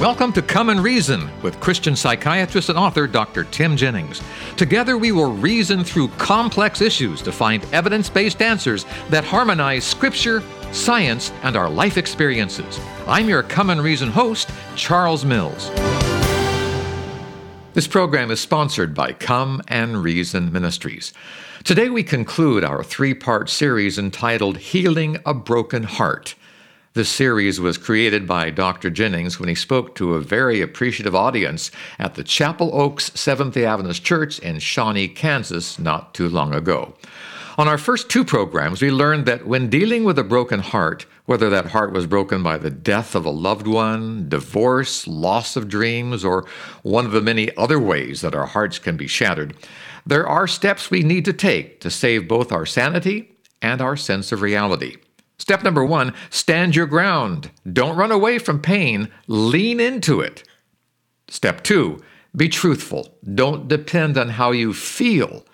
Welcome to Come and Reason with Christian psychiatrist and author Dr. Tim Jennings. Together, we will reason through complex issues to find evidence based answers that harmonize Scripture, science, and our life experiences. I'm your Come and Reason host, Charles Mills. This program is sponsored by Come and Reason Ministries. Today, we conclude our three part series entitled Healing a Broken Heart. This series was created by Dr. Jennings when he spoke to a very appreciative audience at the Chapel Oaks Seventh day Adventist Church in Shawnee, Kansas, not too long ago. On our first two programs, we learned that when dealing with a broken heart, whether that heart was broken by the death of a loved one, divorce, loss of dreams, or one of the many other ways that our hearts can be shattered, there are steps we need to take to save both our sanity and our sense of reality. Step number one stand your ground. Don't run away from pain, lean into it. Step two be truthful. Don't depend on how you feel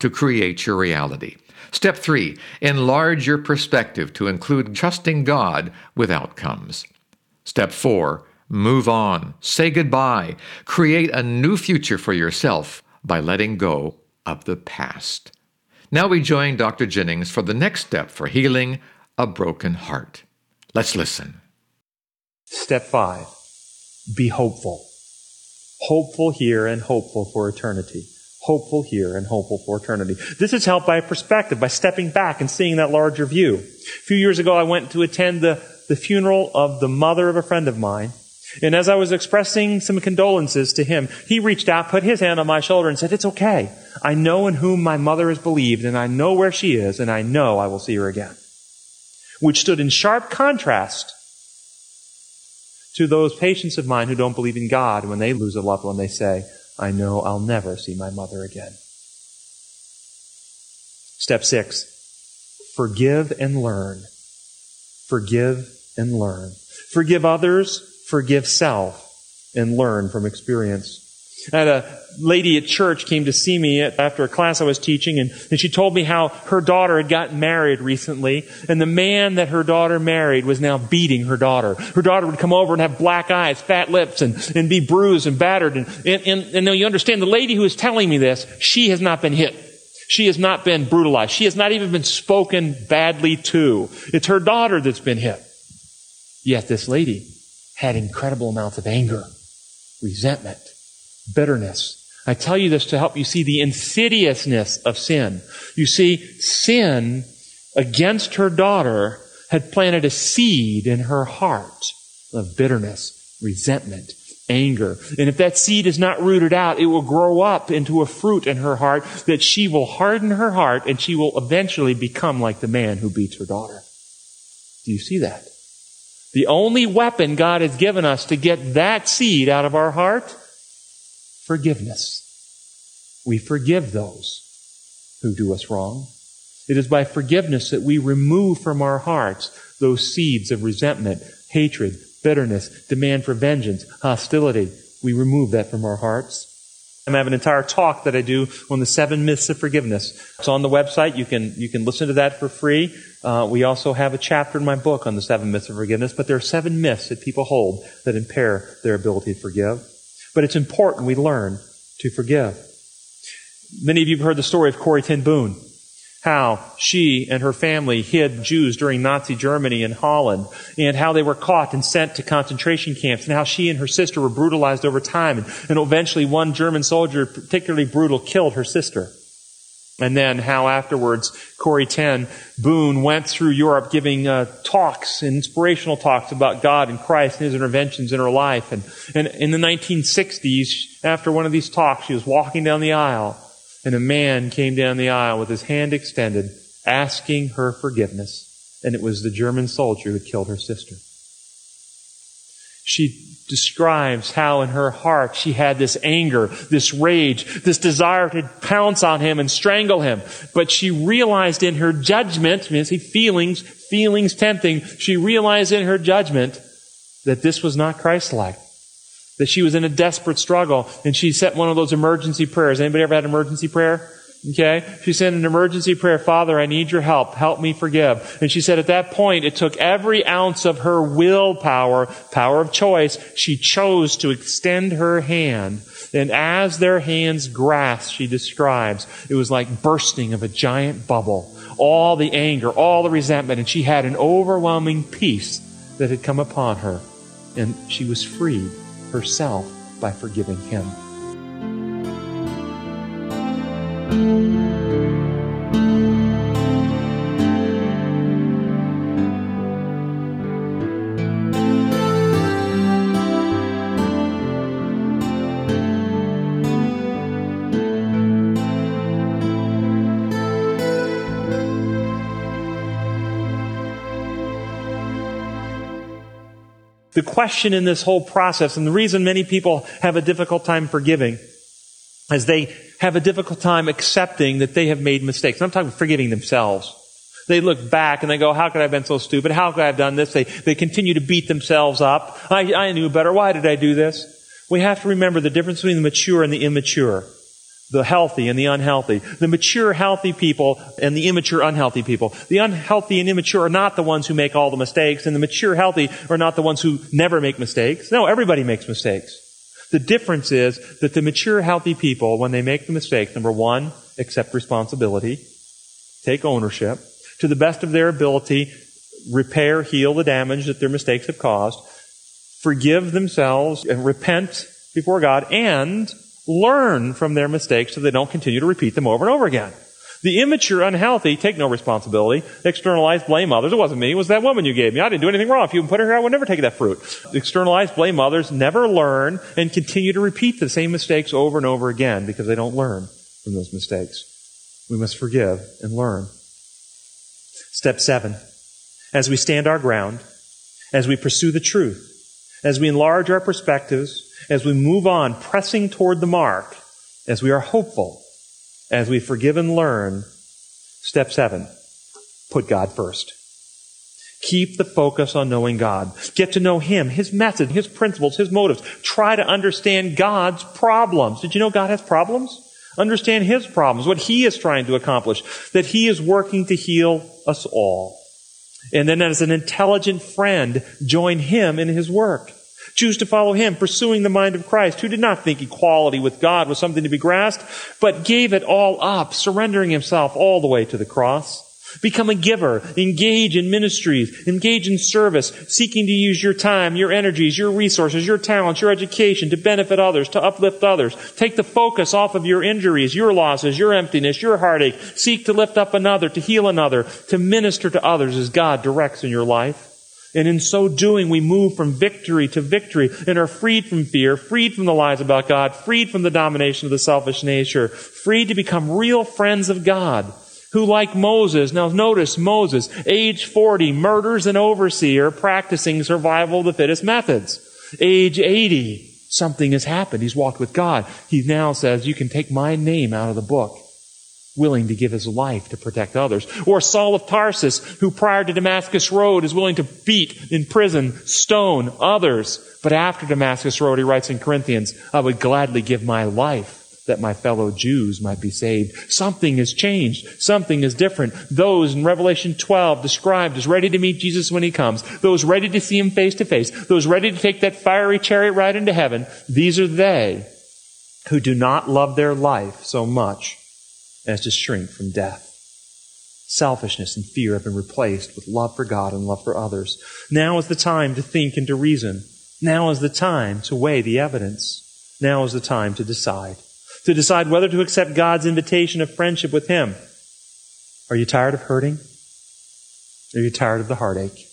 to create your reality. Step three enlarge your perspective to include trusting God with outcomes. Step four move on, say goodbye, create a new future for yourself by letting go of the past. Now we join Dr. Jennings for the next step for healing a broken heart. Let's listen. Step five be hopeful. Hopeful here and hopeful for eternity. Hopeful here and hopeful for eternity. This is helped by perspective, by stepping back and seeing that larger view. A few years ago, I went to attend the, the funeral of the mother of a friend of mine. And as I was expressing some condolences to him, he reached out, put his hand on my shoulder, and said, It's okay. I know in whom my mother has believed, and I know where she is, and I know I will see her again which stood in sharp contrast to those patients of mine who don't believe in God. When they lose a loved one, they say, I know I'll never see my mother again. Step six, forgive and learn. Forgive and learn. Forgive others, forgive self, and learn from experience. Had a lady at church came to see me after a class I was teaching, and, and she told me how her daughter had gotten married recently, and the man that her daughter married was now beating her daughter. Her daughter would come over and have black eyes, fat lips, and, and be bruised and battered. And, and, and, and now you understand, the lady who is telling me this, she has not been hit. She has not been brutalized. She has not even been spoken badly to. It's her daughter that's been hit. Yet this lady had incredible amounts of anger, resentment, bitterness. I tell you this to help you see the insidiousness of sin. You see, sin against her daughter had planted a seed in her heart of bitterness, resentment, anger. And if that seed is not rooted out, it will grow up into a fruit in her heart that she will harden her heart and she will eventually become like the man who beats her daughter. Do you see that? The only weapon God has given us to get that seed out of our heart forgiveness. We forgive those who do us wrong. It is by forgiveness that we remove from our hearts those seeds of resentment, hatred, bitterness, demand for vengeance, hostility. We remove that from our hearts. I have an entire talk that I do on the seven myths of forgiveness. It's on the website. You can, you can listen to that for free. Uh, we also have a chapter in my book on the seven myths of forgiveness, but there are seven myths that people hold that impair their ability to forgive. But it's important we learn to forgive. Many of you have heard the story of Corrie ten Boom. How she and her family hid Jews during Nazi Germany in Holland, and how they were caught and sent to concentration camps, and how she and her sister were brutalized over time, and, and eventually one German soldier, particularly brutal, killed her sister. And then how afterwards Corrie ten Boom went through Europe giving uh, talks, inspirational talks about God and Christ and His interventions in her life. And, and in the 1960s, after one of these talks, she was walking down the aisle, and a man came down the aisle with his hand extended, asking her forgiveness. And it was the German soldier who had killed her sister. She describes how in her heart she had this anger, this rage, this desire to pounce on him and strangle him. But she realized in her judgment, mean, see feelings, feelings tempting, she realized in her judgment that this was not Christ-like. That she was in a desperate struggle and she set one of those emergency prayers. Anybody ever had emergency prayer? Okay? She sent an emergency prayer, Father, I need your help. Help me forgive. And she said at that point, it took every ounce of her willpower, power of choice. She chose to extend her hand. And as their hands grasped, she describes, it was like bursting of a giant bubble. All the anger, all the resentment, and she had an overwhelming peace that had come upon her. And she was freed herself by forgiving him. The question in this whole process, and the reason many people have a difficult time forgiving, is they have a difficult time accepting that they have made mistakes. I'm talking forgiving themselves. They look back and they go, how could I have been so stupid? How could I have done this? They, they continue to beat themselves up. I, I knew better. Why did I do this? We have to remember the difference between the mature and the immature. The healthy and the unhealthy. The mature, healthy people and the immature, unhealthy people. The unhealthy and immature are not the ones who make all the mistakes, and the mature, healthy are not the ones who never make mistakes. No, everybody makes mistakes. The difference is that the mature, healthy people, when they make the mistake, number one, accept responsibility, take ownership, to the best of their ability, repair, heal the damage that their mistakes have caused, forgive themselves and repent before God, and learn from their mistakes so they don't continue to repeat them over and over again. The immature, unhealthy take no responsibility, externalize, blame others. It wasn't me, it was that woman you gave me. I didn't do anything wrong. If you put her here, I would never take that fruit. Externalize, blame others, never learn, and continue to repeat the same mistakes over and over again because they don't learn from those mistakes. We must forgive and learn. Step seven. As we stand our ground, as we pursue the truth, as we enlarge our perspectives, as we move on, pressing toward the mark, as we are hopeful, as we forgive and learn, step seven, put God first. Keep the focus on knowing God. Get to know Him, His method, His principles, His motives. Try to understand God's problems. Did you know God has problems? Understand His problems, what He is trying to accomplish, that He is working to heal us all. And then as an intelligent friend, join Him in His work. Choose to follow him, pursuing the mind of Christ, who did not think equality with God was something to be grasped, but gave it all up, surrendering himself all the way to the cross. Become a giver. Engage in ministries. Engage in service, seeking to use your time, your energies, your resources, your talents, your education to benefit others, to uplift others. Take the focus off of your injuries, your losses, your emptiness, your heartache. Seek to lift up another, to heal another, to minister to others as God directs in your life. And in so doing, we move from victory to victory and are freed from fear, freed from the lies about God, freed from the domination of the selfish nature, freed to become real friends of God who, like Moses, now notice Moses, age 40, murders an overseer practicing survival of the fittest methods. Age 80, something has happened. He's walked with God. He now says, You can take my name out of the book willing to give his life to protect others. Or Saul of Tarsus, who prior to Damascus Road is willing to beat, in prison, stone others. But after Damascus Road, he writes in Corinthians, I would gladly give my life that my fellow Jews might be saved. Something has changed. Something is different. Those in Revelation 12 described as ready to meet Jesus when he comes. Those ready to see him face to face. Those ready to take that fiery chariot ride into heaven. These are they who do not love their life so much as to shrink from death. Selfishness and fear have been replaced with love for God and love for others. Now is the time to think and to reason. Now is the time to weigh the evidence. Now is the time to decide. To decide whether to accept God's invitation of friendship with Him. Are you tired of hurting? Are you tired of the heartache?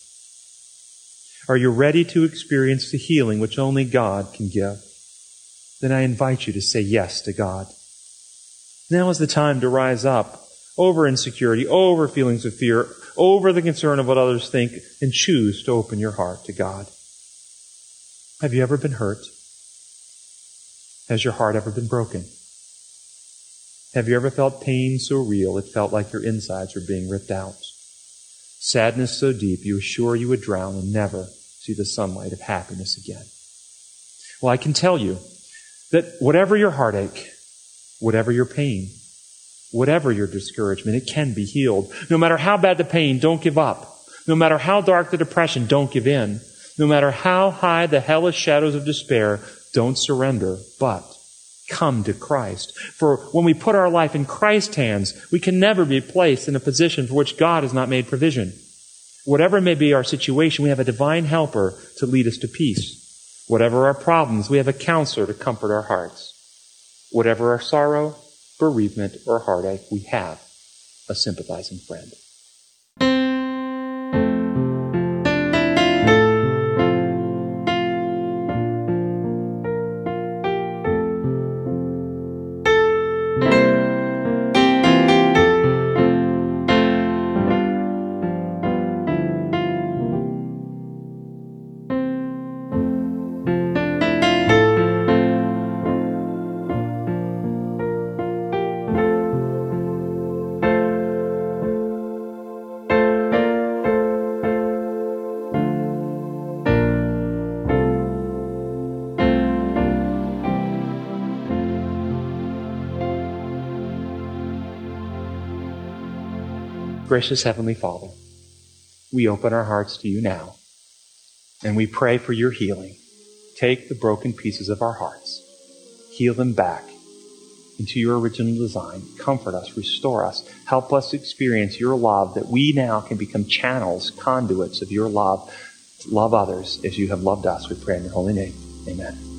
Are you ready to experience the healing which only God can give? Then I invite you to say yes to God. Now is the time to rise up over insecurity, over feelings of fear, over the concern of what others think, and choose to open your heart to God. Have you ever been hurt? Has your heart ever been broken? Have you ever felt pain so real it felt like your insides were being ripped out? Sadness so deep you were sure you would drown and never see the sunlight of happiness again? Well, I can tell you that whatever your heartache, whatever your pain, Whatever your discouragement, it can be healed. No matter how bad the pain, don't give up. No matter how dark the depression, don't give in. No matter how high the hellish shadows of despair, don't surrender, but come to Christ. For when we put our life in Christ's hands, we can never be placed in a position for which God has not made provision. Whatever may be our situation, we have a divine helper to lead us to peace. Whatever our problems, we have a counselor to comfort our hearts. Whatever our sorrow, bereavement, or heartache, we have a sympathizing friend. Gracious Heavenly Father, we open our hearts to you now, and we pray for your healing. Take the broken pieces of our hearts, heal them back into your original design. Comfort us, restore us, help us experience your love that we now can become channels, conduits of your love, love others as you have loved us. We pray in your holy name. Amen.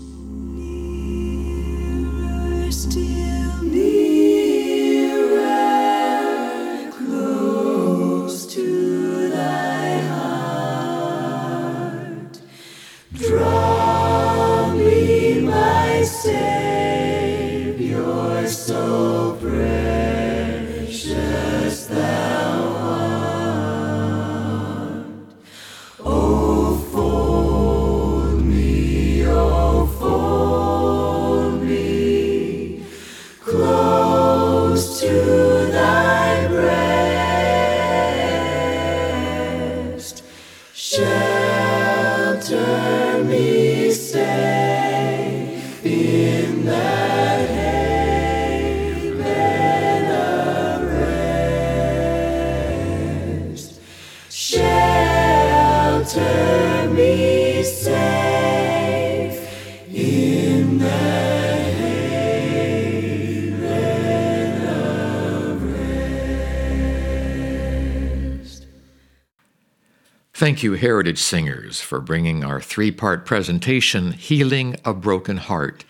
Thank you, Heritage Singers, for bringing our three part presentation, Healing a Broken Heart,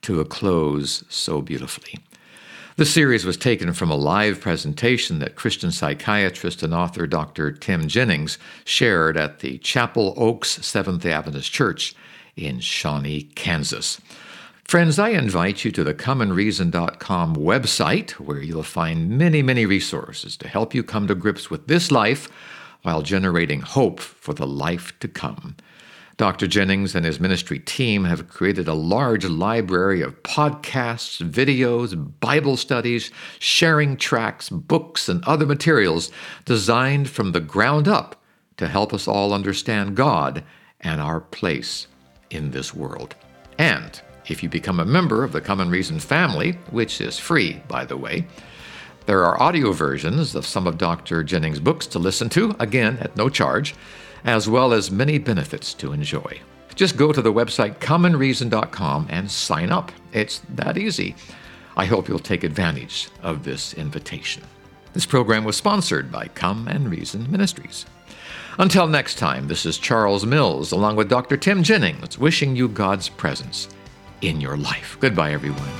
to a close so beautifully. The series was taken from a live presentation that Christian psychiatrist and author Dr. Tim Jennings shared at the Chapel Oaks Seventh Adventist Church in Shawnee, Kansas. Friends, I invite you to the comeandreason.com website where you'll find many, many resources to help you come to grips with this life while generating hope for the life to come. Dr. Jennings and his ministry team have created a large library of podcasts, videos, Bible studies, sharing tracks, books, and other materials designed from the ground up to help us all understand God and our place in this world. And if you become a member of the Come and Reason family, which is free, by the way, there are audio versions of some of Dr. Jennings' books to listen to, again at no charge, as well as many benefits to enjoy. Just go to the website comeandreason.com and sign up. It's that easy. I hope you'll take advantage of this invitation. This program was sponsored by Come and Reason Ministries. Until next time, this is Charles Mills along with Dr. Tim Jennings wishing you God's presence in your life. Goodbye, everyone.